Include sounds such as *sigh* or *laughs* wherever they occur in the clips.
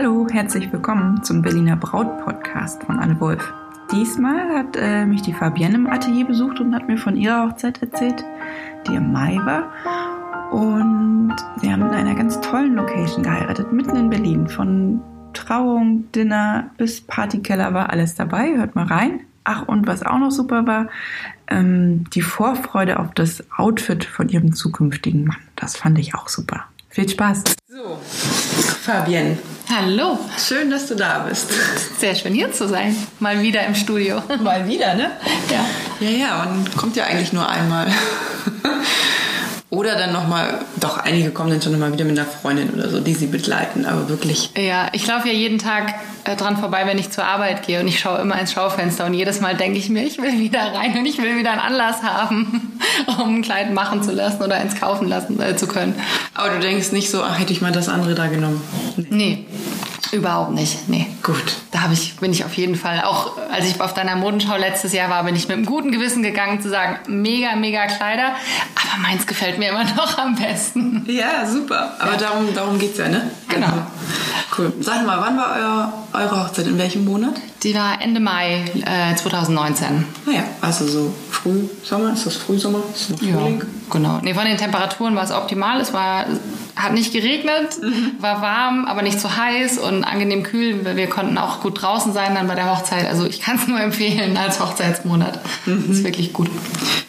Hallo, herzlich willkommen zum Berliner Braut Podcast von Anne Wolf. Diesmal hat äh, mich die Fabienne im Atelier besucht und hat mir von ihrer Hochzeit erzählt, die im Mai war. Und wir haben in einer ganz tollen Location geheiratet, mitten in Berlin. Von Trauung, Dinner bis Partykeller war alles dabei. Hört mal rein. Ach, und was auch noch super war, ähm, die Vorfreude auf das Outfit von ihrem zukünftigen Mann. Das fand ich auch super. Viel Spaß. So, Fabienne. Hallo. Schön, dass du da bist. Sehr schön hier zu sein. Mal wieder im Studio. Mal wieder, ne? Ja. Ja, ja, und kommt ja eigentlich nur einmal. Oder dann nochmal, doch, einige kommen dann schon immer wieder mit einer Freundin oder so, die sie begleiten, aber wirklich. Ja, ich laufe ja jeden Tag äh, dran vorbei, wenn ich zur Arbeit gehe und ich schaue immer ins Schaufenster und jedes Mal denke ich mir, ich will wieder rein und ich will wieder einen Anlass haben, *laughs* um ein Kleid machen zu lassen oder eins kaufen lassen äh, zu können. Aber du denkst nicht so, ach, hätte ich mal das andere da genommen. Nee. nee. Überhaupt nicht, nee. Gut. Da habe ich, bin ich auf jeden Fall, auch als ich auf deiner Modenschau letztes Jahr war, bin ich mit einem guten Gewissen gegangen zu sagen, mega, mega Kleider, aber meins gefällt mir immer noch am besten. Ja, super. Aber ja. darum, darum geht es ja, ne? Genau. Also, cool. Sag mal, wann war euer, eure Hochzeit? In welchem Monat? Die war Ende Mai äh, 2019. Naja, ah also so Frühsommer, ist das Frühsommer? Ist das? Ja, genau. Nee, von den Temperaturen war es optimal. Es war, hat nicht geregnet, mhm. war warm, aber nicht zu heiß und angenehm kühl. Wir konnten auch gut draußen sein dann bei der Hochzeit. Also ich kann es nur *laughs* empfehlen als Hochzeitsmonat. Mhm. Das ist wirklich gut.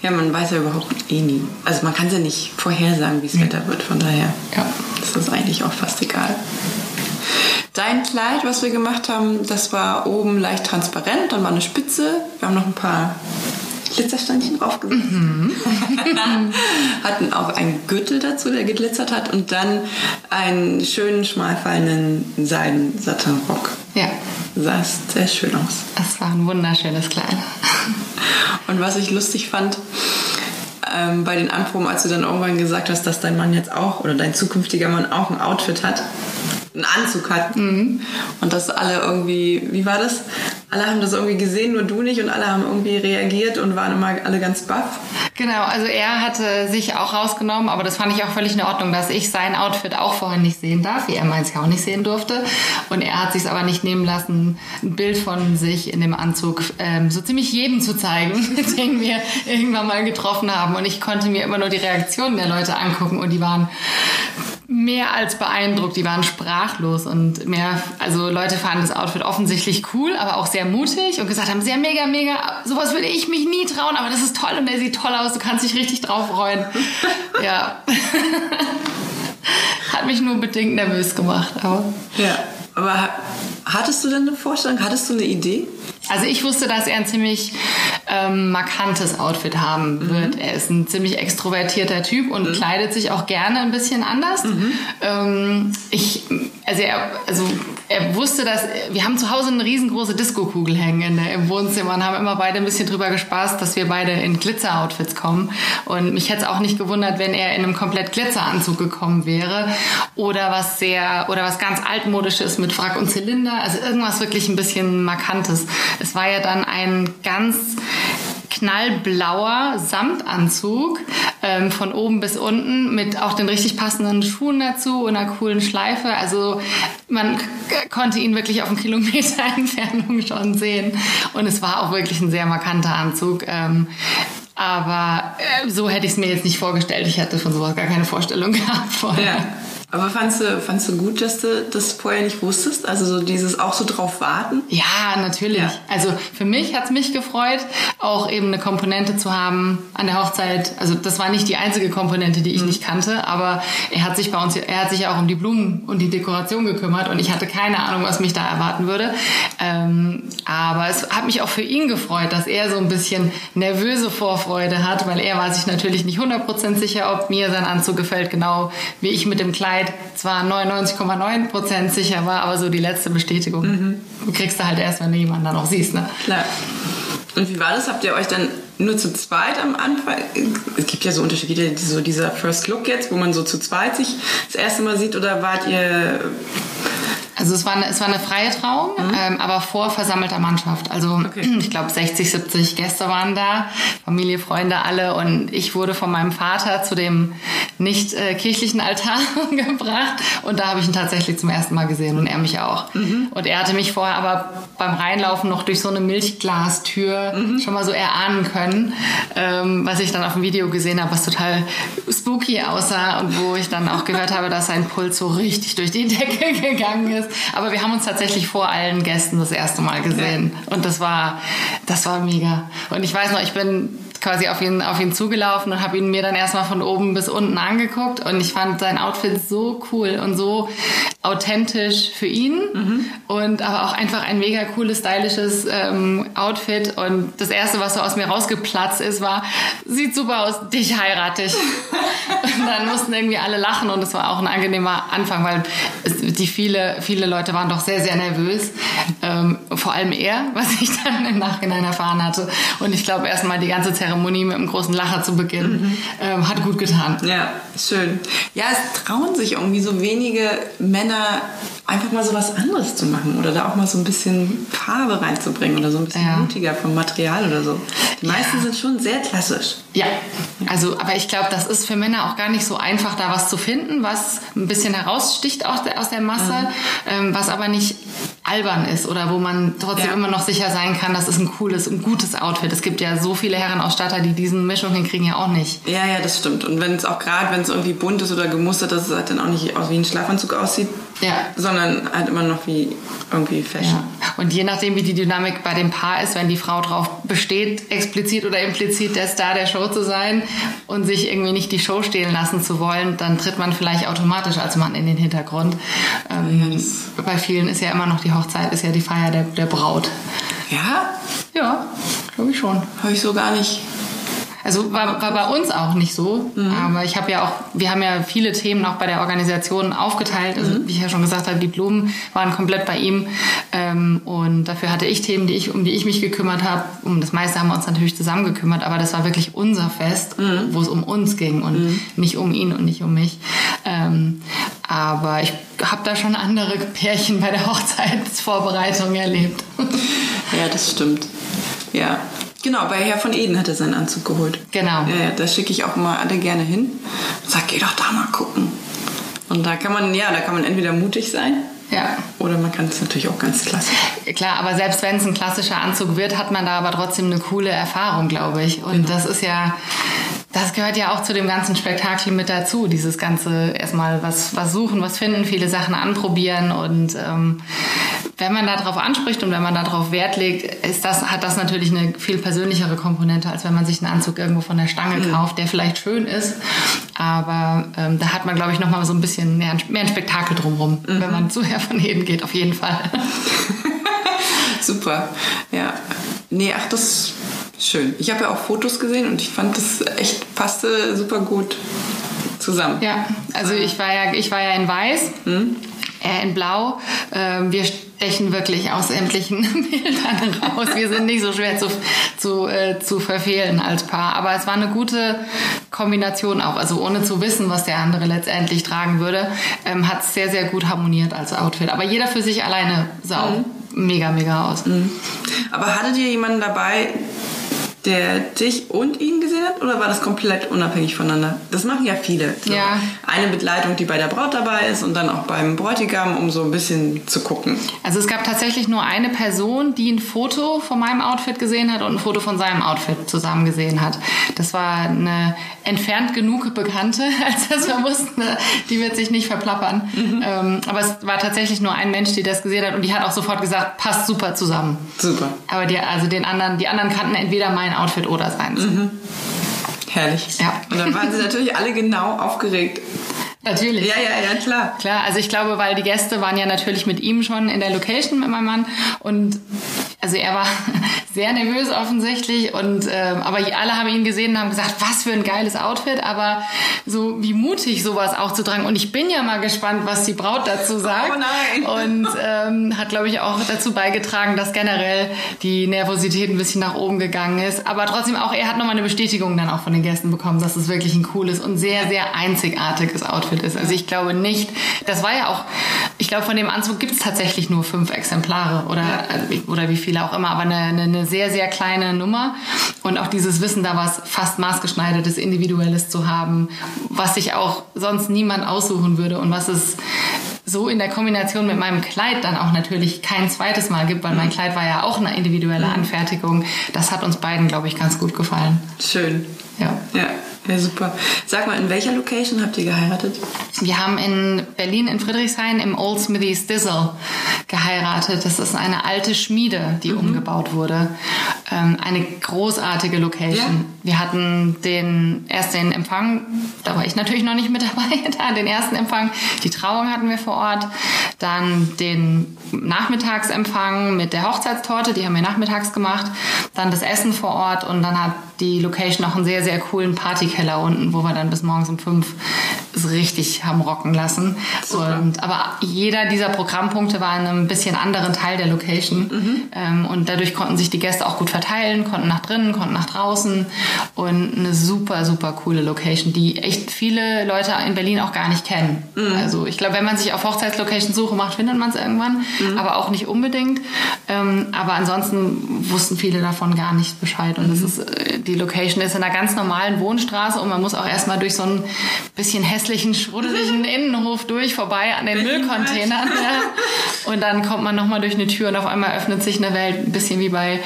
Ja, man weiß ja überhaupt eh nie. Also man kann es ja nicht vorhersagen, wie es mhm. Wetter wird. Von daher ja. ist das eigentlich auch fast egal. Dein Kleid, was wir gemacht haben, das war oben leicht transparent, dann war eine Spitze. Wir haben noch ein paar Glitzersteinchen draufgesetzt. Mhm. *laughs* *laughs* Hatten auch einen Gürtel dazu, der geglitzert hat und dann einen schönen, schmalfallenden Seiden-Satinrock. Ja. Sah sehr schön aus. Es war ein wunderschönes Kleid. *laughs* Und was ich lustig fand, ähm, bei den Anproben, als du dann irgendwann gesagt hast, dass dein Mann jetzt auch oder dein zukünftiger Mann auch ein Outfit hat, einen Anzug hat. Mhm. Und dass alle irgendwie, wie war das? Alle haben das irgendwie gesehen, nur du nicht und alle haben irgendwie reagiert und waren immer alle ganz baff. Genau, also er hatte sich auch rausgenommen, aber das fand ich auch völlig in Ordnung, dass ich sein Outfit auch vorher nicht sehen darf, wie er meins ja auch nicht sehen durfte. Und er hat sich aber nicht nehmen lassen, ein Bild von sich in dem Anzug ähm, so ziemlich jedem zu zeigen, *laughs* den wir irgendwann mal getroffen haben. Und ich konnte mir immer nur die Reaktionen der Leute angucken und die waren mehr als beeindruckt. Die waren sprachlos und mehr, also Leute fanden das Outfit offensichtlich cool, aber auch sehr mutig und gesagt haben, sehr mega, mega, sowas würde ich mich nie trauen, aber das ist toll und der sieht toll aus, du kannst dich richtig drauf freuen. *laughs* ja. *laughs* Hat mich nur bedingt nervös gemacht, aber. Ja, aber hattest du denn eine Vorstellung, hattest du eine Idee? Also ich wusste, dass er ein ziemlich ähm, markantes Outfit haben mhm. wird. Mhm. Er ist ein ziemlich extrovertierter Typ und mhm. kleidet sich auch gerne ein bisschen anders. Mhm. Ähm, ich, also er, also er wusste, dass wir haben zu Hause eine riesengroße Disco-Kugel hängen in der, im Wohnzimmer und haben immer beide ein bisschen drüber gespaßt, dass wir beide in Glitzer-Outfits kommen. Und mich hätte es auch nicht gewundert, wenn er in einem komplett Glitzeranzug gekommen wäre oder was sehr oder was ganz altmodisches mit Frack und Zylinder. Also irgendwas wirklich ein bisschen markantes. Es war ja dann ein ganz knallblauer Samtanzug ähm, von oben bis unten mit auch den richtig passenden Schuhen dazu und einer coolen Schleife. Also man konnte ihn wirklich auf einen Kilometer *laughs* Entfernung schon sehen und es war auch wirklich ein sehr markanter Anzug. Ähm, aber äh, so hätte ich es mir jetzt nicht vorgestellt. Ich hatte von sowas gar keine Vorstellung *laughs* gehabt vorher. Ja. Aber fandst du, fandst du gut, dass du das vorher nicht wusstest? Also so dieses auch so drauf warten? Ja, natürlich. Ja. Also für mich hat's mich gefreut, auch eben eine Komponente zu haben an der Hochzeit. Also das war nicht die einzige Komponente, die ich mhm. nicht kannte, aber er hat sich bei uns, er hat sich ja auch um die Blumen und die Dekoration gekümmert und ich hatte keine Ahnung, was mich da erwarten würde. Ähm, aber es hat mich auch für ihn gefreut, dass er so ein bisschen nervöse Vorfreude hat, weil er war sich natürlich nicht 100% sicher, ob mir sein Anzug gefällt, genau wie ich mit dem Kleid Zeit zwar 99,9% sicher war, aber so die letzte Bestätigung mhm. kriegst du halt erst, wenn du jemanden dann auch siehst. Ne? Klar. Und wie war das? Habt ihr euch dann nur zu zweit am Anfang? Es gibt ja so Unterschiede, so dieser First Look jetzt, wo man so zu zweit sich das erste Mal sieht, oder wart ihr Also es war eine, es war eine freie Trauung, mhm. ähm, aber vor versammelter Mannschaft. Also okay. *clears throat* ich glaube 60, 70 Gäste waren da, Familie, Freunde, alle. Und ich wurde von meinem Vater zu dem nicht äh, kirchlichen Altar *laughs* gebracht. Und da habe ich ihn tatsächlich zum ersten Mal gesehen und er mich auch. Mhm. Und er hatte mich vorher aber beim Reinlaufen noch durch so eine Milchglastür mhm. schon mal so erahnen können, ähm, was ich dann auf dem Video gesehen habe, was total spooky aussah und wo ich dann auch gehört habe, dass sein Puls so richtig durch die Decke *laughs* gegangen ist. Aber wir haben uns tatsächlich vor allen Gästen das erste Mal gesehen. Und das war, das war mega. Und ich weiß noch, ich bin quasi auf ihn, auf ihn zugelaufen und habe ihn mir dann erstmal von oben bis unten angeguckt und ich fand sein Outfit so cool und so authentisch für ihn mhm. und aber auch einfach ein mega cooles, stylisches ähm, Outfit und das erste, was so aus mir rausgeplatzt ist, war, sieht super aus, dich heirate ich. *laughs* und dann mussten irgendwie alle lachen und es war auch ein angenehmer Anfang, weil die viele, viele Leute waren doch sehr, sehr nervös. Ähm, vor allem er, was ich dann im Nachhinein erfahren hatte. Und ich glaube, erstmal die ganze Zeit Zeremonie mit einem großen Lacher zu beginnen. Mhm. Ähm, hat gut getan. Ja, schön. Ja, es trauen sich irgendwie so wenige Männer einfach mal so was anderes zu machen oder da auch mal so ein bisschen Farbe reinzubringen oder so ein bisschen ja. mutiger vom Material oder so. Die meisten ja. sind schon sehr klassisch. Ja, also, aber ich glaube, das ist für Männer auch gar nicht so einfach, da was zu finden, was ein bisschen heraussticht aus der, aus der Masse, mhm. ähm, was aber nicht albern ist oder wo man trotzdem ja. immer noch sicher sein kann, das ist ein cooles, ein gutes Outfit. Es gibt ja so viele Herrenausstatter, die diesen Mischung hinkriegen, ja auch nicht. Ja, ja, das stimmt. Und wenn es auch gerade, wenn es irgendwie bunt ist oder gemustert, dass es halt dann auch nicht aus wie ein Schlafanzug aussieht, ja. sondern halt immer noch wie irgendwie Fashion. Ja. Und je nachdem, wie die Dynamik bei dem Paar ist, wenn die Frau darauf besteht, explizit oder implizit der Star der Show zu sein und sich irgendwie nicht die Show stehlen lassen zu wollen, dann tritt man vielleicht automatisch als Mann in den Hintergrund. Ähm, ja, bei vielen ist ja immer noch die Hochzeit, ist ja die Feier der, der Braut. Ja? Ja, glaube ich schon. Habe ich so gar nicht also war, war bei uns auch nicht so. Mhm. Aber ich habe ja auch, wir haben ja viele Themen auch bei der Organisation aufgeteilt. Also mhm. wie ich ja schon gesagt habe, die Blumen waren komplett bei ihm. Ähm, und dafür hatte ich Themen, die ich, um die ich mich gekümmert habe. Um das meiste haben wir uns natürlich zusammen gekümmert, aber das war wirklich unser Fest, mhm. wo es um uns ging und mhm. nicht um ihn und nicht um mich. Ähm, aber ich habe da schon andere Pärchen bei der Hochzeitsvorbereitung erlebt. Ja, das stimmt. Ja, Genau, bei Herr von Eden hat er seinen Anzug geholt. Genau. Ja, ja da schicke ich auch mal alle gerne hin sage, geh doch da mal gucken. Und da kann man, ja, da kann man entweder mutig sein. Ja. Oder man kann es natürlich auch ganz klassisch. Klar, aber selbst wenn es ein klassischer Anzug wird, hat man da aber trotzdem eine coole Erfahrung, glaube ich. Und genau. das ist ja, das gehört ja auch zu dem ganzen Spektakel mit dazu. Dieses ganze erstmal was, was suchen, was finden, viele Sachen anprobieren und ähm, wenn man darauf anspricht und wenn man darauf Wert legt, ist das, hat das natürlich eine viel persönlichere Komponente, als wenn man sich einen Anzug irgendwo von der Stange mhm. kauft, der vielleicht schön ist. Aber ähm, da hat man, glaube ich, nochmal so ein bisschen mehr, mehr ein Spektakel drumherum, mhm. wenn man zu Herr von Heden geht, auf jeden Fall. *laughs* Super, ja. Nee, ach, das schön. Ich habe ja auch Fotos gesehen und ich fand das echt passte super gut zusammen. Ja, also ich war ja, ich war ja in Weiß. Mhm er in Blau. Ähm, wir stechen wirklich aus sämtlichen *laughs* Bildern raus. Wir sind nicht so schwer zu, zu, äh, zu verfehlen als Paar. Aber es war eine gute Kombination auch. Also ohne zu wissen, was der andere letztendlich tragen würde, ähm, hat es sehr, sehr gut harmoniert als Outfit. Aber jeder für sich alleine sah mhm. mega, mega aus. Mhm. Aber hattet ihr jemanden dabei, der dich und ihn gesehen hat oder war das komplett unabhängig voneinander? Das machen ja viele. So ja. Eine Begleitung, die bei der Braut dabei ist und dann auch beim Bräutigam, um so ein bisschen zu gucken. Also es gab tatsächlich nur eine Person, die ein Foto von meinem Outfit gesehen hat und ein Foto von seinem Outfit zusammen gesehen hat. Das war eine entfernt genug Bekannte, *laughs* als dass wir wussten, die wird sich nicht verplappern. Mhm. Ähm, aber es war tatsächlich nur ein Mensch, die das gesehen hat und die hat auch sofort gesagt, passt super zusammen. Super. Aber die, also den anderen, die anderen kannten entweder mein Outfit oder seins. Mhm. Herrlich. Ja. Und dann waren sie natürlich alle genau aufgeregt. Natürlich. Ja, ja, ja, klar. Klar, also ich glaube, weil die Gäste waren ja natürlich mit ihm schon in der Location mit meinem Mann und also er war *laughs* sehr nervös offensichtlich und äh, aber alle haben ihn gesehen und haben gesagt, was für ein geiles Outfit, aber so wie mutig sowas auch zu tragen und ich bin ja mal gespannt, was die Braut dazu sagt. Oh nein. *laughs* Und ähm, hat glaube ich auch dazu beigetragen, dass generell die Nervosität ein bisschen nach oben gegangen ist, aber trotzdem auch er hat nochmal eine Bestätigung dann auch von den Gästen bekommen, dass es wirklich ein cooles und sehr sehr einzigartiges Outfit ist. Also ich glaube nicht, das war ja auch ich glaube, von dem Anzug gibt es tatsächlich nur fünf Exemplare oder. Äh, oder wie viele auch immer, aber eine, eine, eine, sehr, sehr kleine Nummer. Und auch dieses Wissen, da was fast maßgeschneidertes, individuelles zu haben, was sich auch sonst niemand aussuchen würde und was es so in der Kombination mit meinem Kleid dann auch natürlich kein zweites Mal gibt, weil mein mhm. Kleid war ja auch eine individuelle mhm. Anfertigung. Das hat uns beiden, glaube ich, ganz gut gefallen. Schön. Ja. Ja. Ja, super. Sag mal, in welcher Location habt ihr geheiratet? Wir haben in Berlin in Friedrichshain im Old Smithies Dizzle geheiratet. Das ist eine alte Schmiede, die mhm. umgebaut wurde. Ähm, eine großartige Location. Ja. Wir hatten den erst den Empfang, da war ich natürlich noch nicht mit dabei, *laughs* da den ersten Empfang. Die Trauung hatten wir vor Ort. Dann den Nachmittagsempfang mit der Hochzeitstorte, die haben wir nachmittags gemacht. Dann das Essen vor Ort und dann hat die Location auch einen sehr, sehr coolen Partykeller unten, wo wir dann bis morgens um fünf richtig haben rocken lassen. Und, aber jeder dieser Programmpunkte war in einem bisschen anderen Teil der Location. Mhm. Ähm, und dadurch konnten sich die Gäste auch gut verteilen, konnten nach drinnen, konnten nach draußen. Und eine super, super coole Location, die echt viele Leute in Berlin auch gar nicht kennen. Mhm. Also ich glaube, wenn man sich auf Hochzeitslocation Suche macht, findet man es irgendwann, mhm. aber auch nicht unbedingt. Ähm, aber ansonsten wussten viele davon gar nicht Bescheid. Und das mhm. ist, äh, die Location ist in einer ganz normalen Wohnstraße und man muss auch erstmal durch so ein bisschen hässlichen, schruddeligen Innenhof durch, vorbei an den Müllcontainern. Ja. Und dann kommt man nochmal durch eine Tür und auf einmal öffnet sich eine Welt, ein bisschen wie bei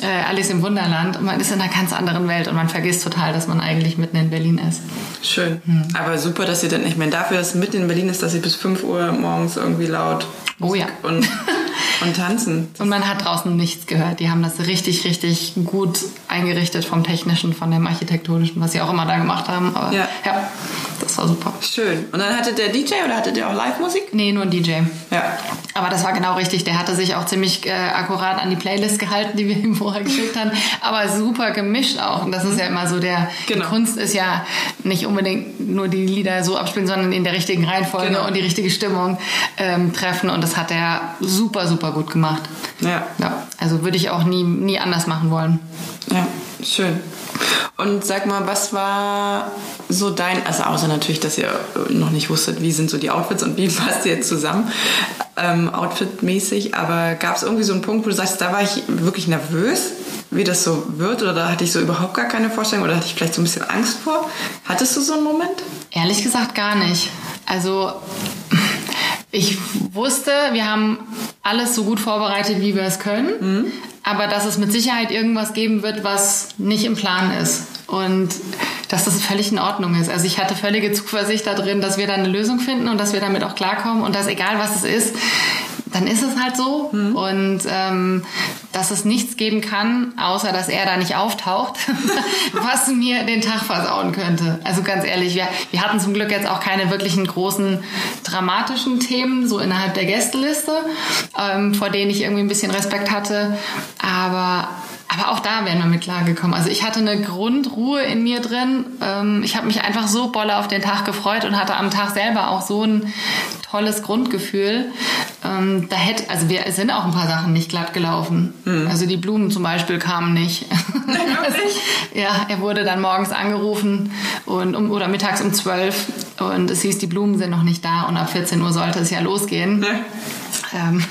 äh, Alice im Wunderland. Und man ist in einer ganz anderen Welt und man vergisst total, dass man eigentlich mitten in Berlin ist. Schön. Hm. Aber super, dass ihr dann nicht mehr dafür, dass mitten in Berlin ist, dass ihr bis 5 Uhr morgens irgendwie laut Oh ja. Und, *laughs* und tanzen. und man hat draußen nichts gehört. Die haben das richtig, richtig gut eingerichtet vom Technischen, von dem Architektonischen, was sie auch immer da gemacht haben. Aber ja, ja das war super. Schön. Und dann hattet der DJ oder hattet ihr auch Live-Musik? Nee, nur ein DJ. Ja. Aber das war genau richtig. Der hatte sich auch ziemlich äh, akkurat an die Playlist gehalten, die wir ihm *laughs* vorher geschickt haben. Aber super gemischt auch. Und das ist ja immer so der, genau. die Kunst ist ja nicht unbedingt nur die Lieder so abspielen, sondern in der richtigen Reihenfolge genau. und die richtige Stimmung ähm, treffen. Und das hat er super, super gut gemacht. Ja. ja. Also würde ich auch nie, nie anders machen wollen. Ja, schön. Und sag mal, was war so dein, also außer natürlich, dass ihr noch nicht wusstet, wie sind so die Outfits und wie *laughs* passt ihr jetzt zusammen, ähm, outfitmäßig, aber gab es irgendwie so einen Punkt, wo du sagst, da war ich wirklich nervös, wie das so wird oder da hatte ich so überhaupt gar keine Vorstellung oder hatte ich vielleicht so ein bisschen Angst vor? Hattest du so einen Moment? Ehrlich gesagt gar nicht. Also ich wusste, wir haben alles so gut vorbereitet, wie wir es können, mhm. Aber dass es mit Sicherheit irgendwas geben wird, was nicht im Plan ist. Und dass das völlig in Ordnung ist. Also ich hatte völlige Zuversicht da drin, dass wir da eine Lösung finden und dass wir damit auch klarkommen und dass egal was es ist, dann ist es halt so. Mhm. Und ähm, dass es nichts geben kann, außer dass er da nicht auftaucht, *laughs* was mir den Tag versauen könnte. Also ganz ehrlich, wir, wir hatten zum Glück jetzt auch keine wirklichen großen dramatischen Themen, so innerhalb der Gästeliste, ähm, vor denen ich irgendwie ein bisschen Respekt hatte. Aber aber auch da wären wir mit klargekommen. Also ich hatte eine Grundruhe in mir drin. Ähm, ich habe mich einfach so bolle auf den Tag gefreut und hatte am Tag selber auch so ein tolles Grundgefühl. Ähm, da hätte, also wir sind auch ein paar Sachen nicht glatt gelaufen. Mhm. Also die Blumen zum Beispiel kamen nicht. *laughs* *laughs* ja, er wurde dann morgens angerufen und um, oder mittags um 12 und es hieß, die Blumen sind noch nicht da und ab 14 Uhr sollte es ja losgehen. Ja. Ähm,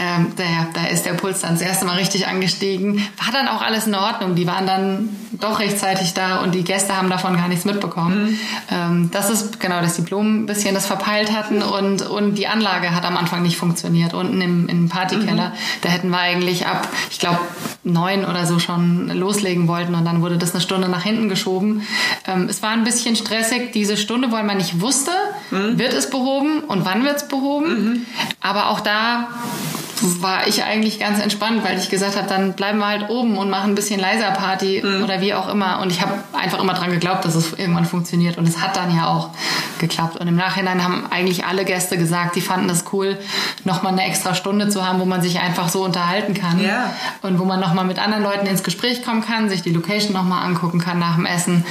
ähm, da, da ist der Puls dann das erste Mal richtig angestiegen. War dann auch alles in Ordnung. Die waren dann doch rechtzeitig da und die Gäste haben davon gar nichts mitbekommen. Mhm. Ähm, das ist genau, dass die Blumen ein bisschen das verpeilt hatten und, und die Anlage hat am Anfang nicht funktioniert. Unten im, im Partykeller, mhm. da hätten wir eigentlich ab, ich glaube, neun oder so schon loslegen wollten und dann wurde das eine Stunde nach hinten geschoben. Ähm, es war ein bisschen stressig, diese Stunde, weil man nicht wusste, mhm. wird es behoben und wann wird es behoben. Mhm. Aber auch da war ich eigentlich ganz entspannt, weil ich gesagt habe, dann bleiben wir halt oben und machen ein bisschen leiser Party mhm. oder wie auch immer. Und ich habe einfach immer dran geglaubt, dass es irgendwann funktioniert. Und es hat dann ja auch geklappt. Und im Nachhinein haben eigentlich alle Gäste gesagt, die fanden es cool, nochmal eine extra Stunde zu haben, wo man sich einfach so unterhalten kann. Ja. Und wo man nochmal mit anderen Leuten ins Gespräch kommen kann, sich die Location nochmal angucken kann nach dem Essen.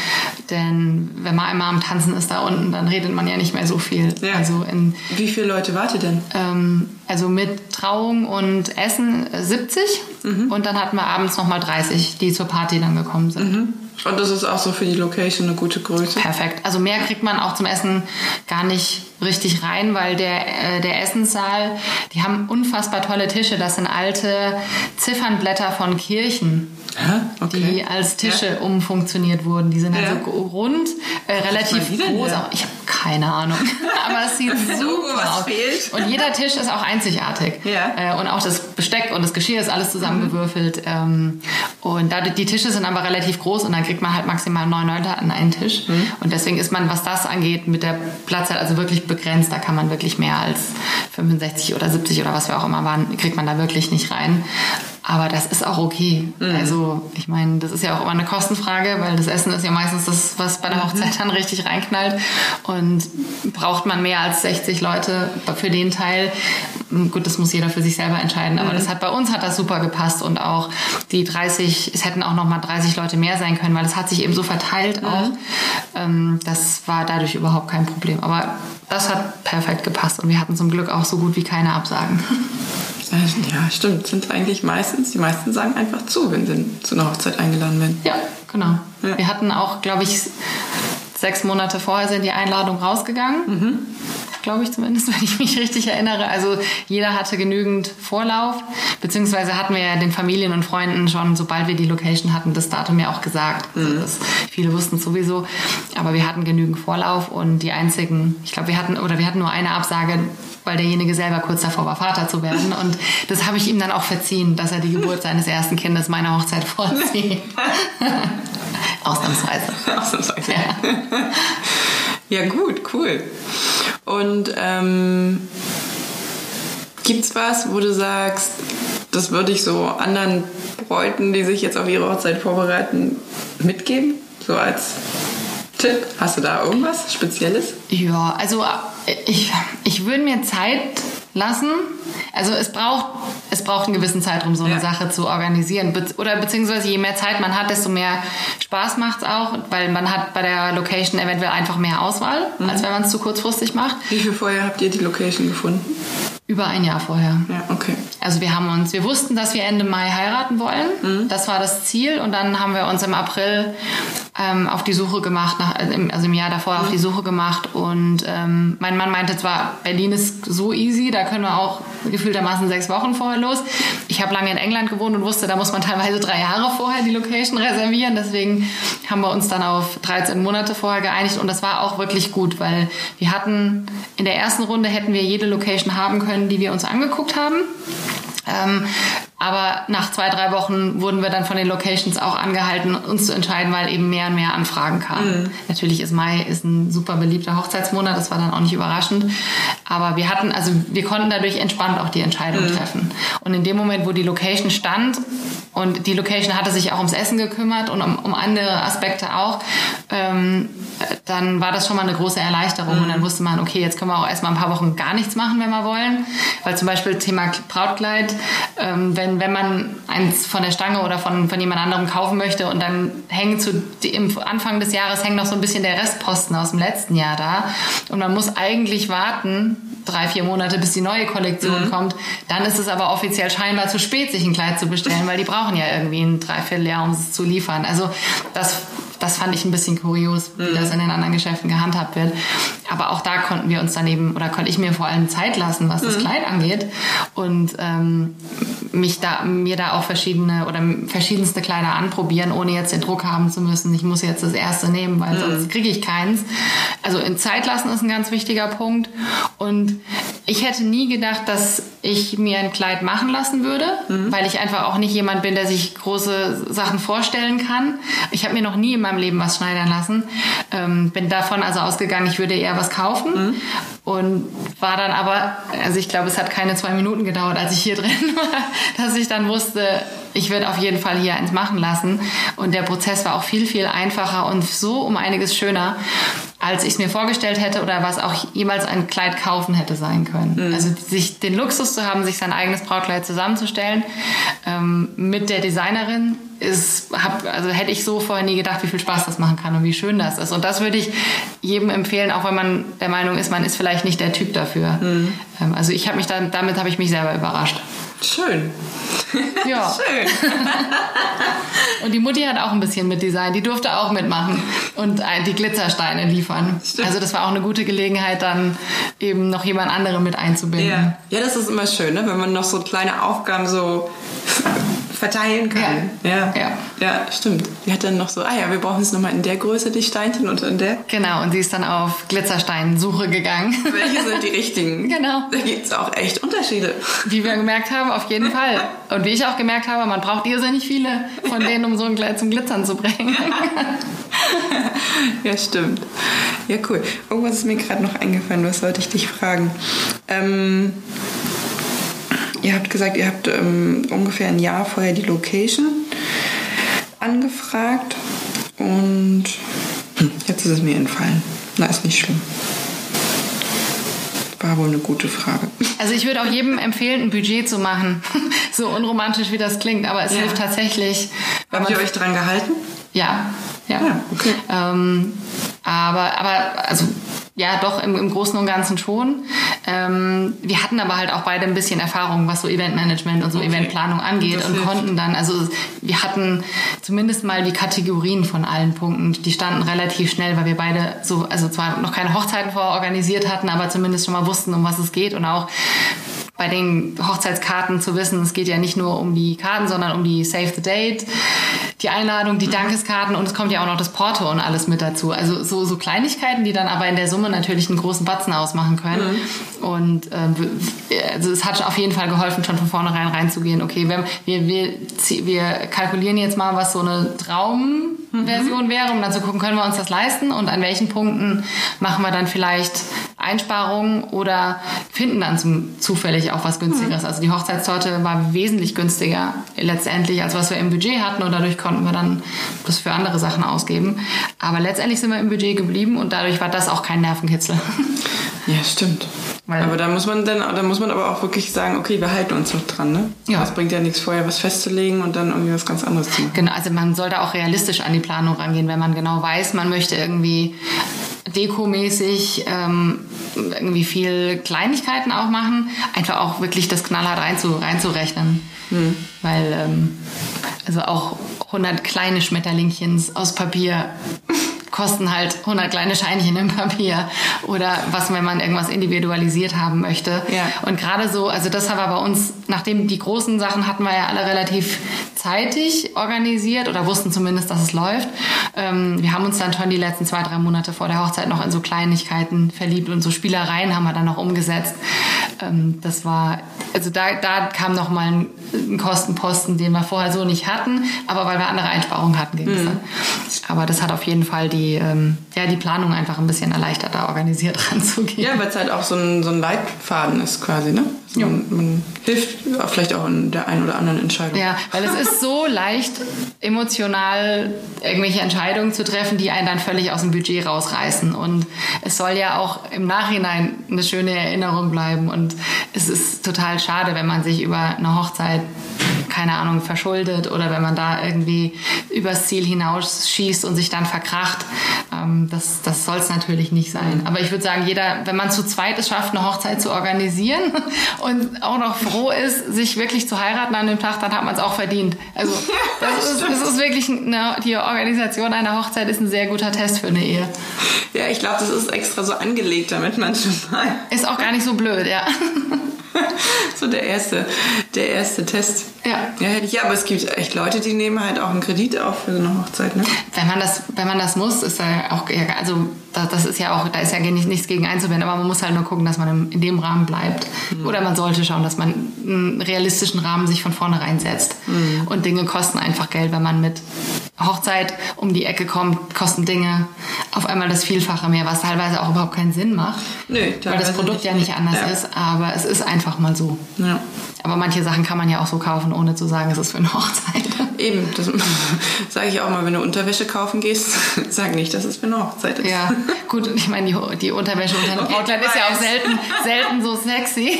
Denn wenn man einmal am Tanzen ist da unten, dann redet man ja nicht mehr so viel. Ja. Also in, wie viele Leute wartet denn? Ähm, also mit Trauung und Essen 70 mhm. und dann hatten wir abends nochmal 30, die zur Party dann gekommen sind. Mhm. Und das ist auch so für die Location eine gute Größe. Perfekt. Also mehr kriegt man auch zum Essen gar nicht richtig rein, weil der, äh, der Essenssaal, die haben unfassbar tolle Tische. Das sind alte Ziffernblätter von Kirchen. Okay. die als Tische ja. umfunktioniert wurden. Die sind halt ja. so rund, äh, relativ groß. Auch, ich habe keine Ahnung, *laughs* aber es sieht super aus. Fehlt. Und jeder Tisch ist auch einzigartig. Ja. Äh, und auch das Besteck und das Geschirr ist alles zusammengewürfelt. Ähm, und da, die Tische sind aber relativ groß und dann kriegt man halt maximal neun Leute an einen Tisch. Mhm. Und deswegen ist man, was das angeht, mit der Platzzeit also wirklich begrenzt. Da kann man wirklich mehr als 65 oder 70 oder was wir auch immer waren, kriegt man da wirklich nicht rein. Aber das ist auch okay. Mhm. Also ich meine, das ist ja auch immer eine Kostenfrage, weil das Essen ist ja meistens das, was bei der mhm. Hochzeit dann richtig reinknallt. Und braucht man mehr als 60 Leute für den Teil? Gut, das muss jeder für sich selber entscheiden. Aber mhm. das hat bei uns hat das super gepasst und auch die 30, es hätten auch noch mal 30 Leute mehr sein können, weil es hat sich eben so verteilt mhm. auch. Ähm, das war dadurch überhaupt kein Problem. Aber das hat perfekt gepasst und wir hatten zum Glück auch so gut wie keine Absagen. *laughs* Ja, stimmt. Sind eigentlich meistens, die meisten sagen einfach zu, wenn sie zu einer Hochzeit eingeladen werden. Ja, genau. Ja. Wir hatten auch, glaube ich, sechs Monate vorher sind die Einladungen rausgegangen. Mhm. Glaube ich zumindest, *laughs* wenn ich mich richtig erinnere. Also jeder hatte genügend Vorlauf, beziehungsweise hatten wir ja den Familien und Freunden schon, sobald wir die Location hatten, das Datum ja auch gesagt. Mhm. Also viele wussten es sowieso, aber wir hatten genügend Vorlauf und die einzigen, ich glaube, wir hatten oder wir hatten nur eine Absage weil derjenige selber kurz davor war, Vater zu werden. Und das habe ich ihm dann auch verziehen, dass er die Geburt seines ersten Kindes meiner Hochzeit vorzieht. *laughs* Ausnahmsweise. Ausnahmsweise. Ja. ja, gut, cool. Und ähm, es was, wo du sagst, das würde ich so anderen Bräuten, die sich jetzt auf ihre Hochzeit vorbereiten, mitgeben? So als Tipp? Hast du da irgendwas Spezielles? Ja, also ich, ich würde mir Zeit lassen. Also es braucht, es braucht einen gewissen Zeitraum, so eine ja. Sache zu organisieren. Be oder beziehungsweise je mehr Zeit man hat, desto mehr Spaß macht es auch, weil man hat bei der Location eventuell einfach mehr Auswahl, mhm. als wenn man es zu kurzfristig macht. Wie viel vorher habt ihr die Location gefunden? Über ein Jahr vorher. Ja, okay. Also wir haben uns, wir wussten, dass wir Ende Mai heiraten wollen. Mhm. Das war das Ziel. Und dann haben wir uns im April ähm, auf die Suche gemacht, nach, also im Jahr davor mhm. auf die Suche gemacht. Und ähm, mein Mann meinte zwar, Berlin ist so easy, da können wir auch gefühltermaßen sechs Wochen vorher los. Ich habe lange in England gewohnt und wusste, da muss man teilweise drei Jahre vorher die Location reservieren. Deswegen haben wir uns dann auf 13 Monate vorher geeinigt. Und das war auch wirklich gut, weil wir hatten in der ersten Runde hätten wir jede Location haben können können, die wir uns angeguckt haben. Ähm, aber nach zwei, drei Wochen wurden wir dann von den Locations auch angehalten, uns zu entscheiden, weil eben mehr und mehr Anfragen kamen. Mhm. Natürlich ist Mai ist ein super beliebter Hochzeitsmonat, das war dann auch nicht überraschend. Aber wir hatten, also wir konnten dadurch entspannt auch die Entscheidung mhm. treffen. Und in dem Moment, wo die Location stand und die Location hatte sich auch ums Essen gekümmert und um, um andere Aspekte auch, ähm, dann war das schon mal eine große Erleichterung. Mhm. Und dann wusste man, okay, jetzt können wir auch erstmal ein paar Wochen gar nichts machen, wenn wir wollen. Weil zum Beispiel Thema Brautkleid, ähm, wenn wenn, wenn man eins von der Stange oder von, von jemand anderem kaufen möchte und dann hängen zu, im Anfang des Jahres hängt noch so ein bisschen der Restposten aus dem letzten Jahr da und man muss eigentlich warten, drei, vier Monate, bis die neue Kollektion mhm. kommt, dann ist es aber offiziell scheinbar zu spät, sich ein Kleid zu bestellen, weil die brauchen ja irgendwie ein Dreivierteljahr, um es zu liefern. Also das das fand ich ein bisschen kurios, wie mhm. das in den anderen Geschäften gehandhabt wird. Aber auch da konnten wir uns daneben oder konnte ich mir vor allem Zeit lassen, was das mhm. Kleid angeht und ähm, mich da mir da auch verschiedene oder verschiedenste Kleider anprobieren, ohne jetzt den Druck haben zu müssen. Ich muss jetzt das erste nehmen, weil mhm. sonst kriege ich keins. Also in Zeit lassen ist ein ganz wichtiger Punkt und ich hätte nie gedacht, dass ich mir ein Kleid machen lassen würde, mhm. weil ich einfach auch nicht jemand bin, der sich große Sachen vorstellen kann. Ich habe mir noch nie in meinem Leben was schneidern lassen. Ähm, bin davon also ausgegangen, ich würde eher was kaufen. Mhm. Und war dann aber, also ich glaube, es hat keine zwei Minuten gedauert, als ich hier *laughs* drin war, dass ich dann wusste, ich werde auf jeden Fall hier eins machen lassen. Und der Prozess war auch viel, viel einfacher und so um einiges schöner, als ich es mir vorgestellt hätte oder was auch jemals ein Kleid kaufen hätte sein können. Mhm. Also sich den Luxus zu haben, sich sein eigenes Brautkleid zusammenzustellen ähm, mit der Designerin ist, hab, also hätte ich so vorher nie gedacht, wie viel Spaß das machen kann und wie schön das ist. Und das würde ich jedem empfehlen, auch wenn man der Meinung ist, man ist vielleicht nicht der Typ dafür. Mhm. Ähm, also ich habe mich dann, damit habe ich mich selber überrascht. Schön. Ja. *laughs* Schön. *laughs* und die Mutti hat auch ein bisschen mitdesignt. Die durfte auch mitmachen und die Glitzersteine liefern. Stimmt. Also das war auch eine gute Gelegenheit, dann eben noch jemand anderen mit einzubinden. Ja, ja das ist immer schön, ne? wenn man noch so kleine Aufgaben so verteilen kann. Ja. ja. Ja, stimmt. Die hat dann noch so, ah ja, wir brauchen es nochmal in der Größe, die Steinchen und in der. Genau, und sie ist dann auf Glitzersteinsuche gegangen. Welche sind die *laughs* richtigen? Genau. Da gibt es auch echt Unterschiede. Wie wir gemerkt haben, auf jeden Fall. Und wie ich auch gemerkt habe, man braucht irrsinnig viele von denen, um so ein Kleid zum Glitzern zu bringen. ja, stimmt. Ja, cool. Irgendwas ist mir gerade noch eingefallen, was sollte ich dich fragen? Ähm, Ihr habt gesagt, ihr habt ähm, ungefähr ein Jahr vorher die Location angefragt und hm, jetzt ist es mir entfallen. Na, ist nicht schlimm. War wohl eine gute Frage. Also ich würde auch jedem empfehlen, ein Budget zu machen. *laughs* so unromantisch wie das klingt, aber es ja. hilft tatsächlich. Habt ihr euch dran gehalten? Ja, ja. ja okay. Ähm, aber, aber also ja, doch, im, im Großen und Ganzen schon. Ähm, wir hatten aber halt auch beide ein bisschen Erfahrung, was so Eventmanagement und so okay. Eventplanung angeht und konnten dann, also wir hatten zumindest mal die Kategorien von allen Punkten. Die standen relativ schnell, weil wir beide so, also zwar noch keine Hochzeiten vororganisiert hatten, aber zumindest schon mal wussten, um was es geht und auch bei den Hochzeitskarten zu wissen, es geht ja nicht nur um die Karten, sondern um die Save the Date, die Einladung, die Dankeskarten und es kommt ja auch noch das Porto und alles mit dazu. Also so, so Kleinigkeiten, die dann aber in der Summe natürlich einen großen Batzen ausmachen können. Mhm. Und äh, also es hat auf jeden Fall geholfen, schon von vornherein reinzugehen. Okay, wir, wir, wir, kalkulieren jetzt mal, was so eine Traumversion mhm. wäre, um dann zu gucken, können wir uns das leisten und an welchen Punkten machen wir dann vielleicht Einsparungen oder finden dann zum, zufällig auch was günstigeres. Mhm. Also die Hochzeitstorte war wesentlich günstiger letztendlich, als was wir im Budget hatten und dadurch konnten wir dann das für andere Sachen ausgeben. Aber letztendlich sind wir im Budget geblieben und dadurch war das auch kein Nervenkitzel. Ja, stimmt. Weil aber da muss man dann, da muss man aber auch wirklich sagen, okay, wir halten uns noch dran, ne? Ja. Es bringt ja nichts vorher was festzulegen und dann irgendwie was ganz anderes zu machen. Genau, also man sollte auch realistisch an die Planung rangehen, wenn man genau weiß, man möchte irgendwie dekomäßig ähm, irgendwie viel Kleinigkeiten auch machen, einfach auch wirklich das knallhart reinzu, reinzurechnen. Hm. Weil ähm, also auch 100 kleine Schmetterlingchens aus Papier kosten halt 100 kleine Scheinchen im Papier oder was, wenn man irgendwas individualisiert haben möchte. Ja. Und gerade so, also das war bei uns, nachdem die großen Sachen hatten wir ja alle relativ zeitig organisiert oder wussten zumindest, dass es läuft. Ähm, wir haben uns dann schon die letzten zwei, drei Monate vor der Hochzeit noch in so Kleinigkeiten verliebt und so Spielereien haben wir dann noch umgesetzt. Ähm, das war, also da, da kam noch mal ein, ein, Kostenposten, den wir vorher so nicht hatten, aber weil wir andere Einsparungen hatten, ging mhm. Aber das hat auf jeden Fall die, ähm, ja, die Planung einfach ein bisschen erleichtert, da organisiert *laughs* ranzugehen. Ja, weil es halt auch so ein, so ein Leitfaden ist quasi, ne? Also ja. man, hilft vielleicht auch in der einen oder anderen Entscheidung. Ja, weil es ist so *laughs* leicht, emotional irgendwelche Entscheidungen zu treffen, die einen dann völlig aus dem Budget rausreißen. Und es soll ja auch im Nachhinein eine schöne Erinnerung bleiben. Und es ist total schade, wenn man sich über eine Hochzeit keine Ahnung, verschuldet oder wenn man da irgendwie übers Ziel hinausschießt und sich dann verkracht. Ähm, das das soll es natürlich nicht sein. Aber ich würde sagen, jeder, wenn man zu zweit es schafft, eine Hochzeit zu organisieren *laughs* und auch noch froh ist, sich wirklich zu heiraten an dem Tag, dann hat man es auch verdient. Also *laughs* das ist, das ist wirklich eine, die Organisation einer Hochzeit ist ein sehr guter Test für eine Ehe. Ja, ich glaube, das ist extra so angelegt, damit man schon mal. Ist auch gar nicht so blöd, ja. *laughs* so der erste, der erste Test. Ja. ja. Ja, aber es gibt echt Leute, die nehmen halt auch einen Kredit auf für so eine Hochzeit, ne? Wenn man das, wenn man das muss, ist ja auch, also das ist ja auch, da ist ja nichts gegen einzuwenden, aber man muss halt nur gucken, dass man in dem Rahmen bleibt. Mhm. Oder man sollte schauen, dass man einen realistischen Rahmen sich von vornherein setzt. Mhm. Und Dinge kosten einfach Geld, wenn man mit Hochzeit um die Ecke kommt, kosten Dinge auf einmal das Vielfache mehr, was teilweise auch überhaupt keinen Sinn macht. Nö, weil das Produkt ja nicht anders ja. ist, aber es ist einfach mal so. Ja. Aber manche Sachen kann man ja auch so kaufen, ohne zu sagen, es ist für eine Hochzeit. Eben, das *laughs* sage ich auch mal, wenn du Unterwäsche kaufen gehst, *laughs* sag nicht, dass es für eine Hochzeit ist. Ja, gut, ich meine, die, die Unterwäsche unter einem *laughs* Brautkleid ist ja auch selten, selten so sexy.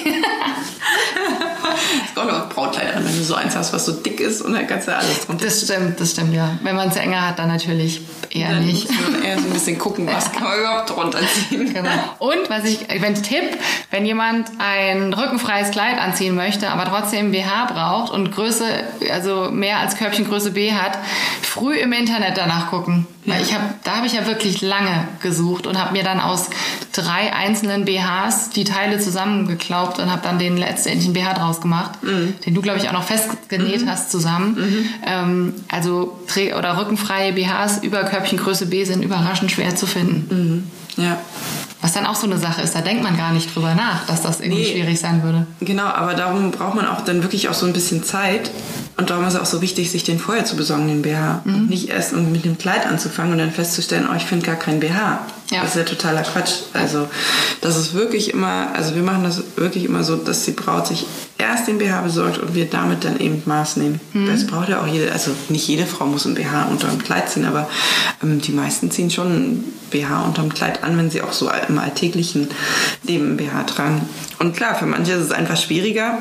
es kommt auch Brautkleider an. wenn du so eins hast, was so dick ist und dann kannst du alles drunter. Das stimmt, das stimmt, ja. Wenn man es enger hat, dann natürlich eher dann nicht. Eher so ein bisschen gucken, was kann man überhaupt drunter ziehen. Genau. Und was ich, wenn Tipp, wenn jemand ein rückenfreies Kleid anziehen möchte, aber trotzdem BH braucht und Größe, also mehr als Körbchengröße B hat, früh im Internet danach gucken. Weil ich habe, da habe ich ja wirklich lange gesucht und habe mir dann aus drei einzelnen BHs die Teile zusammengeklaubt und habe dann den letztendlichen BH draus gemacht, den du glaube ich auch noch festgenäht hast zusammen. Ähm, also Dreh- oder rückenfreie BHs über Körbchengröße B sind überraschend schwer zu finden. Ja. Was dann auch so eine Sache ist, da denkt man gar nicht drüber nach, dass das irgendwie Nee. schwierig sein würde. Genau, aber darum braucht man auch dann wirklich auch so ein bisschen Zeit. Und darum ist es auch so wichtig, sich den vorher zu besorgen, den BH. Mhm. Und nicht erst mit dem Kleid anzufangen und dann festzustellen, oh, ich finde gar keinen BH. Ja. Das ist ja totaler Quatsch. Also, das ist wirklich immer, also wir machen das wirklich immer so, dass die Braut sich erst den BH besorgt und wir damit dann eben Maß nehmen. Mhm. Das braucht ja auch jede, also nicht jede Frau muss ein BH unter dem Kleid ziehen, aber ähm, die meisten ziehen schon ein BH unter dem Kleid an, wenn sie auch so im alltäglichen Leben BH tragen. Und klar, für manche ist es einfach schwieriger,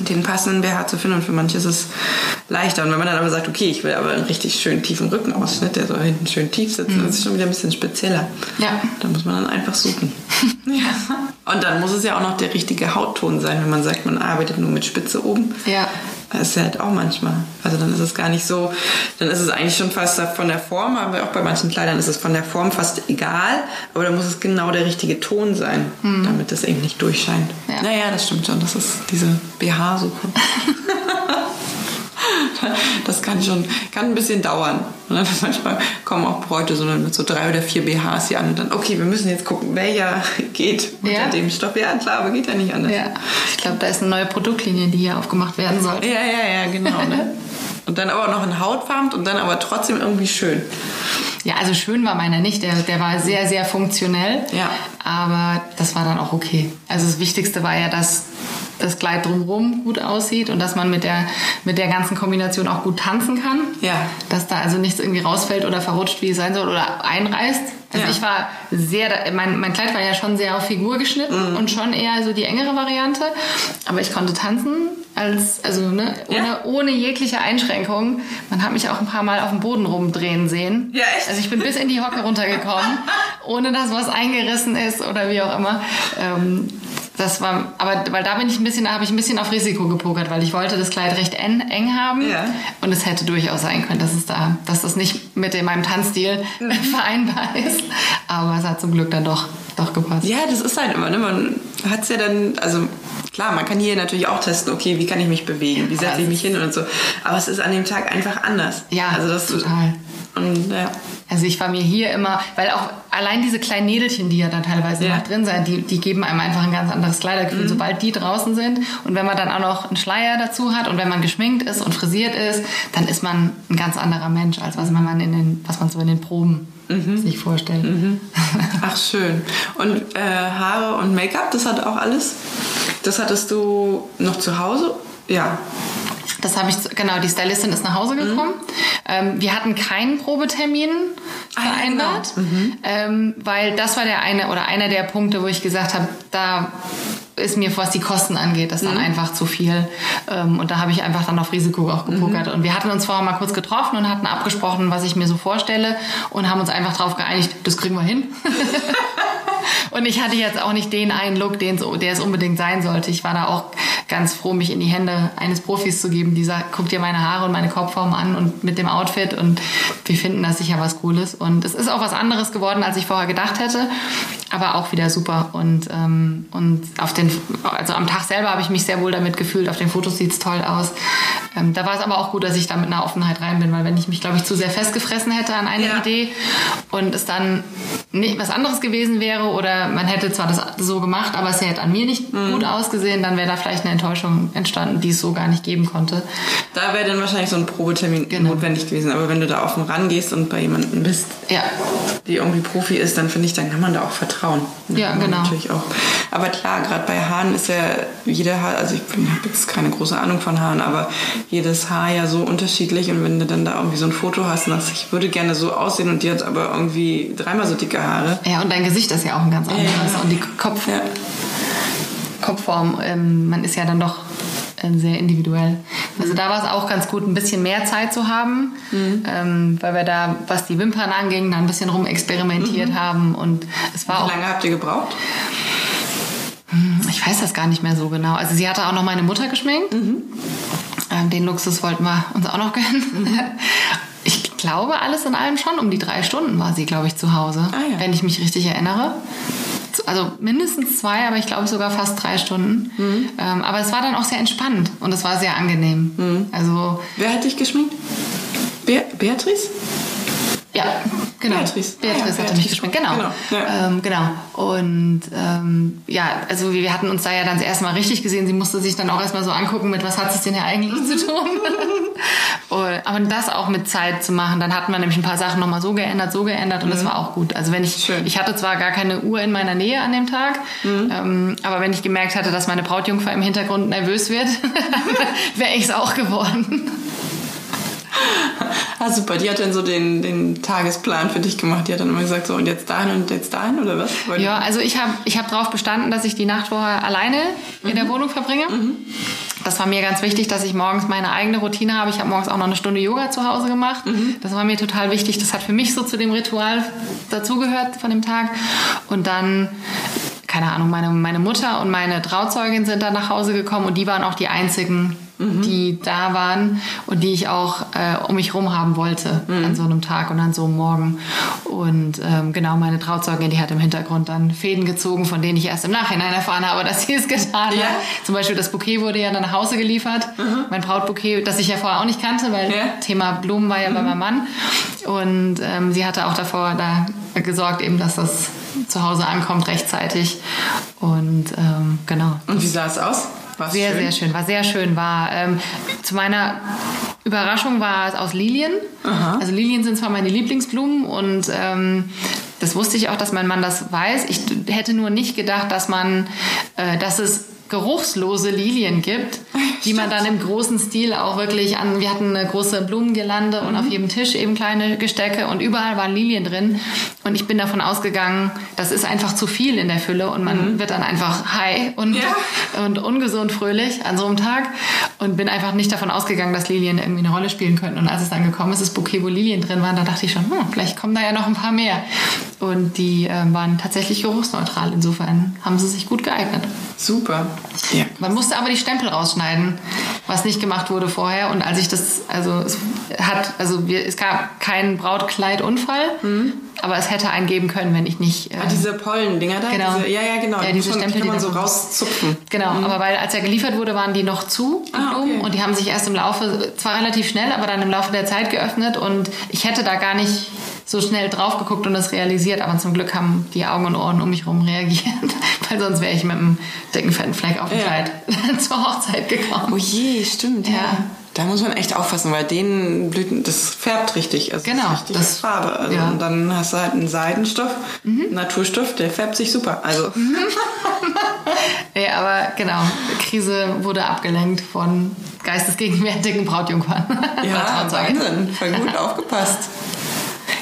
den passenden BH zu finden und für manche ist es leichter. Und wenn man dann aber sagt, okay, ich will aber einen richtig schön tiefen Rückenausschnitt, der soll hinten schön tief sitzen, das ist schon wieder ein bisschen spezieller. Ja. Da muss man dann einfach suchen. *laughs* ja. Und dann muss es ja auch noch der richtige Hautton sein, wenn man sagt, man arbeitet nur mit Spitze oben. Ja. Das ist ja halt auch manchmal. Also dann ist es gar nicht so, dann ist es eigentlich schon fast von der Form, aber auch bei manchen Kleidern ist es von der Form fast egal, aber da muss es genau der richtige Ton sein, damit das eben nicht durchscheint. Ja. Naja, das stimmt schon, das ist diese BH-Suche. *laughs* Das kann schon, kann ein bisschen dauern. Und *laughs* dann manchmal kommen auch Bräute so mit so drei oder vier BHs hier an und dann, okay, wir müssen jetzt gucken, welcher *laughs* geht unter Ja. dem Stoff. Ja, klar, aber geht ja nicht anders. Ja. Ich glaube, da ist eine neue Produktlinie, die hier aufgemacht werden soll. Ja, ja, ja, genau. Ne? Und dann aber noch in Hautfarben und dann aber trotzdem irgendwie schön. Ja, also schön war meiner nicht. Der, der war sehr, sehr funktionell. Ja. Aber das war dann auch okay. Also das Wichtigste war ja, dass das Kleid drumherum gut aussieht und dass man mit der, mit der ganzen Kombination auch gut tanzen kann. Ja. Dass da also nichts irgendwie rausfällt oder verrutscht, wie es sein soll, oder einreißt. Also Ja. ich war sehr, mein, mein Kleid war ja schon sehr auf Figur geschnitten Mhm. und schon eher so die engere Variante. Aber ich konnte tanzen als, also ne, ohne, Ja. ohne jegliche Einschränkung. Man hat mich auch ein paar Mal auf dem Boden rumdrehen sehen. Ja, echt? Also ich bin bis in die Hocke runtergekommen, *laughs* ohne dass was eingerissen ist oder wie auch immer. Ähm, das war, aber weil da bin ich ein bisschen, da habe ich ein bisschen auf Risiko gepokert, weil ich wollte das Kleid recht en, eng haben Ja. und es hätte durchaus sein können, dass es da, dass das nicht mit dem, meinem Tanzstil Mhm. *laughs* vereinbar ist. Aber es hat zum Glück dann doch, doch gepasst. Ja, das ist halt immer, ne? Man hat es ja dann, also klar, man kann hier natürlich auch testen, okay, wie kann ich mich bewegen, wie setze ich mich hin und so. Aber es ist an dem Tag einfach anders. Ja, also das total. Und ja. Also ich war mir hier immer, weil auch allein diese kleinen Nädelchen, die ja dann teilweise Ja. noch drin sind, die, die geben einem einfach ein ganz anderes Kleidergefühl, sobald die draußen sind. Und wenn man dann auch noch einen Schleier dazu hat und wenn man geschminkt ist und frisiert ist, dann ist man ein ganz anderer Mensch, als was man in den, was man so in den Proben sich vorstellt. *laughs* Ach, schön. Und äh, Haare und Make-up, das hat auch alles? Das hattest du noch zu Hause? Ja. Das habe ich, genau, die Stylistin ist nach Hause gekommen. Ähm, wir hatten keinen Probetermin Ah, vereinbart, ähm, weil das war der eine oder einer der Punkte, wo ich gesagt habe, da ist mir, was die Kosten angeht, das dann einfach zu viel. Ähm, und da habe ich einfach dann auf Risiko auch gepokert. Und wir hatten uns vorher mal kurz getroffen und hatten abgesprochen, was ich mir so vorstelle und haben uns einfach darauf geeinigt, das kriegen wir hin. *laughs* Und ich hatte jetzt auch nicht den einen Look, den der es unbedingt sein sollte. Ich war da auch ganz froh, mich in die Hände eines Profis zu geben, die sagt, guck dir meine Haare und meine Kopfform an und mit dem Outfit und wir finden das sicher was Cooles. Und es ist auch was anderes geworden, als ich vorher gedacht hätte, aber auch wieder super. Und, ähm, und auf den, also am Tag selber habe ich mich sehr wohl damit gefühlt. Auf den Fotos sieht es toll aus. Ähm, da war es aber auch gut, dass ich da mit einer Offenheit rein bin, weil wenn ich mich, glaube ich, zu sehr festgefressen hätte an eine Ja. Idee und es dann nicht was anderes gewesen wäre oder man hätte zwar das so gemacht, aber es hätte an mir nicht Mhm. gut ausgesehen, dann wäre da vielleicht eine Enttäuschung entstanden, die es so gar nicht geben konnte. Da wäre dann wahrscheinlich so ein Probetermin Genau. notwendig gewesen. Aber wenn du da offen rangehst und bei jemandem bist, Ja, die irgendwie Profi ist, dann finde ich, dann kann man da auch vertrauen. Dann Ja, genau. Natürlich auch. Aber klar, gerade bei Haaren ist ja jeder Haar, also ich habe jetzt keine große Ahnung von Haaren, aber jedes Haar ja so unterschiedlich und wenn du dann da irgendwie so ein Foto hast und sagst, ich würde gerne so aussehen und die hat aber irgendwie dreimal so dicke Haare. ja, und dein Gesicht ist ja auch ein ganz anderes. Ja. Und die Kopf, Ja. Kopfform, ähm, man ist ja dann doch dann sehr individuell. Also da war es auch ganz gut, ein bisschen mehr Zeit zu haben, mhm. ähm, weil wir da, was die Wimpern anging, da ein bisschen rumexperimentiert mhm. haben und es war Wie lange habt ihr gebraucht? Hm, ich weiß das gar nicht mehr so genau. Also sie hatte auch noch meine Mutter geschminkt. Mhm. Ähm, den Luxus wollten wir uns auch noch gönnen. *laughs* Ich glaube, alles in allem schon um die drei Stunden war sie, glaube ich, zu Hause, ah, ja. wenn ich mich richtig erinnere also mindestens zwei, aber ich glaube sogar fast drei Stunden. Mhm. Ähm, aber es war dann auch sehr entspannt und es war sehr angenehm. Mhm. Also, Wer hat dich geschminkt? Be Beatrice? Ja, genau. Beatrice. Beatrice ah, ja, hatte mich geschminkt, genau. Genau. Ja. Ähm, genau. Und ähm, ja, also wir hatten uns da ja dann erstmal richtig gesehen. Sie musste sich dann auch erstmal so angucken, mit was hat es denn ja eigentlich zu tun. *laughs* aber das auch mit Zeit zu machen, dann hatten wir nämlich ein paar Sachen nochmal so geändert, so geändert und mhm. das war auch gut. Also wenn ich, Schön. ich hatte zwar gar keine Uhr in meiner Nähe an dem Tag, mhm. ähm, aber wenn ich gemerkt hatte, dass meine Brautjungfer im Hintergrund nervös wird, *laughs* wäre ich es auch geworden. Ah, super. Die hat dann so den, den Tagesplan für dich gemacht. Die hat dann immer gesagt, so und jetzt dahin und jetzt dahin oder was? Weil ja, also ich habe ich hab darauf bestanden, dass ich die Nacht vorher alleine mhm. in der mhm. Wohnung verbringe. Mhm. Das war mir ganz wichtig, dass ich morgens meine eigene Routine habe. Ich habe morgens auch noch eine Stunde Yoga zu Hause gemacht. Mhm. Das war mir total wichtig. Das hat für mich so zu dem Ritual dazugehört von dem Tag. Und dann keine Ahnung, meine, meine Mutter und meine Trauzeugin sind dann nach Hause gekommen und die waren auch die einzigen, mhm. die da waren und die ich auch äh, um mich rum haben wollte mhm. an so einem Tag und an so einem Morgen. Und ähm, genau, meine Trauzeugin, die hat im Hintergrund dann Fäden gezogen, von denen ich erst im Nachhinein erfahren habe, dass sie es getan ja. hat. Zum Beispiel das Bouquet wurde ja dann nach Hause geliefert. Mhm. Mein Brautbouquet, das ich ja vorher auch nicht kannte, weil ja. Thema Blumen war ja bei mhm. meinem Mann. Und ähm, sie hatte auch davor da gesorgt, eben, dass das zu Hause ankommt rechtzeitig. Und ähm, genau. Und wie sah es aus? War's sehr, schön? sehr schön. War sehr schön. War ähm, zu meiner Überraschung war es aus Lilien. Aha. Also Lilien sind zwar meine Lieblingsblumen und ähm, das wusste ich auch, dass mein Mann das weiß. Ich hätte nur nicht gedacht, dass man, äh, dass es geruchslose Lilien gibt, die man dann im großen Stil auch wirklich an. Wir hatten eine große Blumengirlande mhm. und auf jedem Tisch eben kleine Gestecke und überall waren Lilien drin. Und ich bin davon ausgegangen, das ist einfach zu viel in der Fülle und man mhm. wird dann einfach high und, ja. und ungesund fröhlich an so einem Tag und bin einfach nicht davon ausgegangen, dass Lilien irgendwie eine Rolle spielen könnten. Und als es dann gekommen ist, das Bouquet, wo Lilien drin waren, da dachte ich schon, hm, vielleicht kommen da ja noch ein paar mehr. Und die äh, waren tatsächlich geruchsneutral. Insofern haben sie sich gut geeignet. Super. Ja. Man musste aber die Stempel rausschneiden, was nicht gemacht wurde vorher. Und als ich das, also es hat, also wir, es gab keinen Brautkleidunfall, mhm. aber es hätte einen geben können, wenn ich nicht. Äh, ah, diese Pollen-Dinger da? Genau. Diese, ja, ja, genau. Ja, diese Stempel, die kann man so rauszupfen. Genau, mhm. aber weil als er geliefert wurde, waren die noch zu, ah. Okay. Und die haben sich erst im Laufe, zwar relativ schnell, aber dann im Laufe der Zeit geöffnet. Und ich hätte da gar nicht so schnell drauf geguckt und das realisiert, aber zum Glück haben die Augen und Ohren um mich herum reagiert, *laughs* weil sonst wäre ich mit einem dicken fetten Fleck auf dem ja. Kleid *laughs* zur Hochzeit gekommen. Oh je, stimmt, ja. ja. Da muss man echt aufpassen, weil den Blüten, das färbt richtig. Also genau. Das, richtig das Farbe. Also ja. Und dann hast du halt einen Seidenstoff, mhm. Naturstoff, der färbt sich super. Also. *laughs* Mhm. nee, aber genau, Krise wurde abgelenkt von geistesgegenwärtigen Brautjungfern. Ja, Wahnsinn. Voll gut aufgepasst.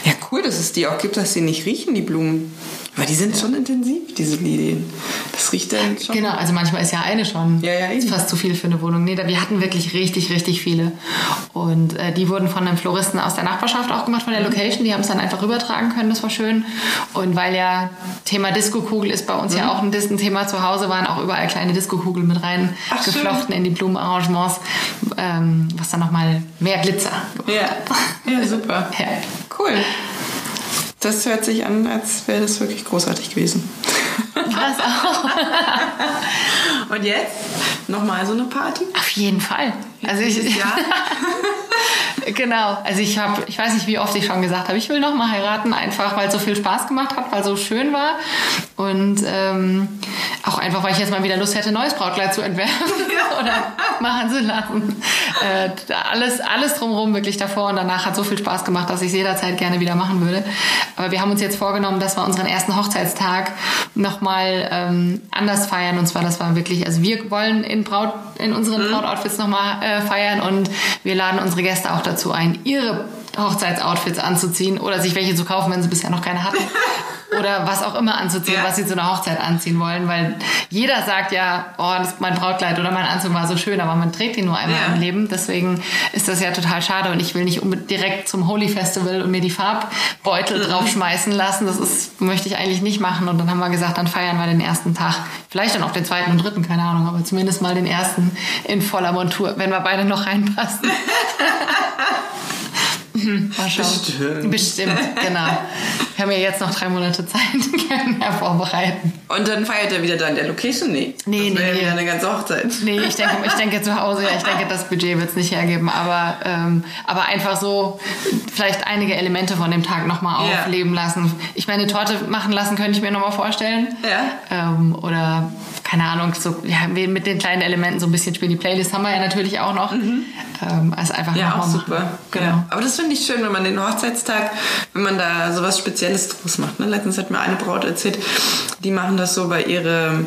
Ja, cool, dass es die auch gibt, dass sie nicht riechen, die Blumen. Aber die sind schon intensiv, diese Lilien. Das riecht dann schon. Genau, also manchmal ist ja eine schon ja, ja, ist fast zu viel für eine Wohnung. Nee, wir hatten wirklich richtig, richtig viele. Und äh, die wurden von einem Floristen aus der Nachbarschaft auch gemacht, von der Location. Die haben es dann einfach übertragen können, das war schön. Und weil ja Thema Disco-Kugel ist bei uns mhm. ja auch ein, ein Thema zu Hause, waren auch überall kleine Disco-Kugeln mit rein Ach, geflochten schön. in die Blumenarrangements, ähm, was dann nochmal mehr Glitzer ja. ja, super. *laughs* Ja. Cool. Das hört sich an, als wäre das wirklich großartig gewesen. Was auch. *laughs* Und jetzt nochmal so eine Party? Auf jeden Fall. Also ich, ja. *laughs* genau. Also ich habe, ich weiß nicht, wie oft ich schon gesagt habe, ich will nochmal heiraten, einfach weil es so viel Spaß gemacht hat, weil es so schön war und ähm, auch einfach, weil ich jetzt mal wieder Lust hätte, neues Brautkleid zu entwerfen *laughs* *laughs* oder machen zu lassen. Äh, alles, alles drumherum wirklich davor und danach hat so viel Spaß gemacht, dass ich es jederzeit gerne wieder machen würde. Aber wir haben uns jetzt vorgenommen, dass wir unseren ersten Hochzeitstag nochmal ähm, anders feiern. Und zwar, das war wirklich, also wir wollen in, Braut, in unseren mhm. Brautoutfits nochmal äh, feiern und wir laden unsere Gäste auch dazu ein, ihre Hochzeitsoutfits anzuziehen oder sich welche zu kaufen, wenn sie bisher noch keine hatten. *laughs* oder was auch immer anzuziehen, ja. was sie zu einer Hochzeit anziehen wollen, weil jeder sagt ja, oh, das, mein Brautkleid oder mein Anzug war so schön, aber man trägt ihn nur einmal ja. im Leben. Deswegen ist das ja total schade und ich will nicht direkt zum Holy Festival und mir die Farbbeutel mhm. draufschmeißen lassen. Das ist, möchte ich eigentlich nicht machen. Und dann haben wir gesagt, dann feiern wir den ersten Tag. Vielleicht dann auch den zweiten und dritten, keine Ahnung, aber zumindest mal den ersten in voller Montur, wenn wir beide noch reinpassen. *laughs* Mhm, mal schauen. Bestimmt. Bestimmt, genau. Wir haben ja jetzt noch drei Monate Zeit, *laughs* können wir vorbereiten. Und dann feiert er wieder da in der Location? Nee. Nee, das nee. Ja wieder eine ganze Hochzeit. Nee, ich denke, ich denke zu Hause, ja, ich denke, das Budget wird es nicht hergeben. Aber, ähm, aber einfach so vielleicht einige Elemente von dem Tag nochmal ja. aufleben lassen. Ich meine, Torte machen lassen könnte ich mir nochmal vorstellen. Ja. Ähm, oder keine Ahnung, so ja, mit den kleinen Elementen so ein bisschen spielen. Die Playlist haben wir ja natürlich auch noch. Mhm. Ähm, also einfach ja, auch super. Genau. Aber das finde ich schön, wenn man den Hochzeitstag, wenn man da sowas Spezielles draus macht. Ne? Letztens hat mir eine Braut erzählt, die machen das so, weil ihre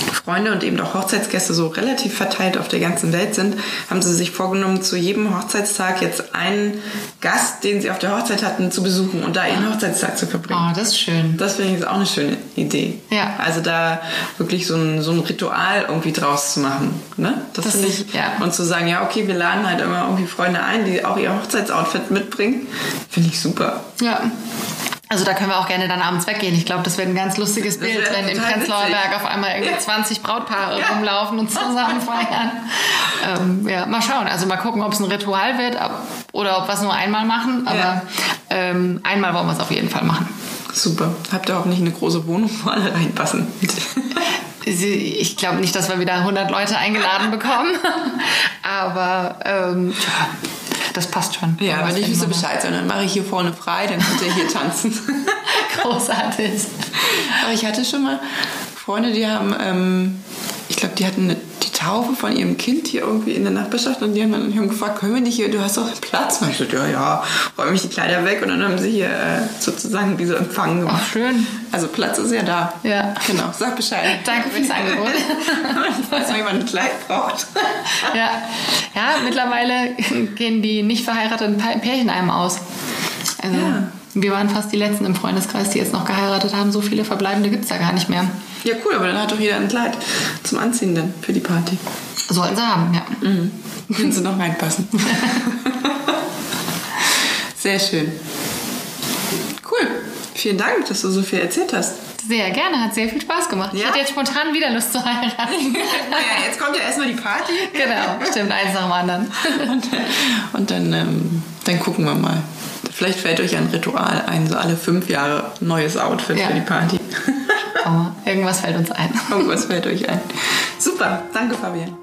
Freunde und eben auch Hochzeitsgäste so relativ verteilt auf der ganzen Welt sind, haben sie sich vorgenommen, zu jedem Hochzeitstag jetzt einen Gast, den sie auf der Hochzeit hatten, zu besuchen und da ihren Hochzeitstag zu verbringen. Oh, das ist schön. Das finde ich jetzt auch eine schöne Idee. Ja. Also da wirklich so ein, so ein Ritual irgendwie draus zu machen. Ne? Das, das finde ich. Ja. Und zu sagen, ja, okay, wir laden halt immer irgendwie Freunde ein, die auch ihr Hochzeitsoutfit mitbringen, finde ich super. Ja. Also da können wir auch gerne dann abends weggehen. Ich glaube, das wird ein ganz lustiges Bild, wenn im Prenzlauer Berg auf einmal irgendwie 20 Brautpaare ja. rumlaufen und zusammen *laughs* feiern. Ähm, ja, mal schauen. Also mal gucken, ob es ein Ritual wird oder ob wir es nur einmal machen. Aber ja. ähm, einmal wollen wir es auf jeden Fall machen. Super. Habt ihr hoffentlich eine große Wohnung, wo alle reinpassen? *laughs* ich glaube nicht, dass wir wieder 100 Leute eingeladen bekommen. *laughs* Aber ähm, das passt schon. Ja, wenn ich wüsste Bescheid, dann mache ich hier vorne frei, dann könnt ihr hier tanzen. *laughs* Großartig. Aber ich hatte schon mal Freunde, die haben, ähm, ich glaube, die hatten eine Taufe von ihrem Kind hier irgendwie in der Nachbarschaft und die haben dann gefragt, können wir nicht hier, du hast doch Platz? Und ich dachte, ja, ja, räume ich die Kleider weg und dann haben sie hier äh, sozusagen diese Empfang gemacht. Ach, schön. Also Platz ist ja da. Ja. Genau, sag Bescheid. *laughs* Danke fürs Angebot. *laughs* Falls mal jemand ein Kleid braucht. *laughs* ja. ja, mittlerweile gehen die nicht verheirateten Pärchen einem aus. Also, ja. Wir waren fast die Letzten im Freundeskreis, die jetzt noch geheiratet haben. So viele Verbleibende gibt es da gar nicht mehr. Ja, cool, aber dann hat doch jeder ein Kleid zum Anziehen dann für die Party. Sollen sie haben, ja. Mhm. Können sie noch reinpassen. *laughs* Sehr schön. Cool. Vielen Dank, dass du so viel erzählt hast. Sehr gerne, hat sehr viel Spaß gemacht. Ja? Ich hatte jetzt spontan wieder Lust zu heiraten. *laughs* naja, jetzt kommt ja erstmal die Party. Genau, stimmt, eins nach dem anderen. *laughs* und, und dann, ähm, dann gucken wir mal. Vielleicht fällt euch ein Ritual ein, so alle fünf Jahre neues Outfit ja. für die Party. Oh, irgendwas fällt uns ein. *laughs* Irgendwas fällt euch ein. Super, danke Fabian.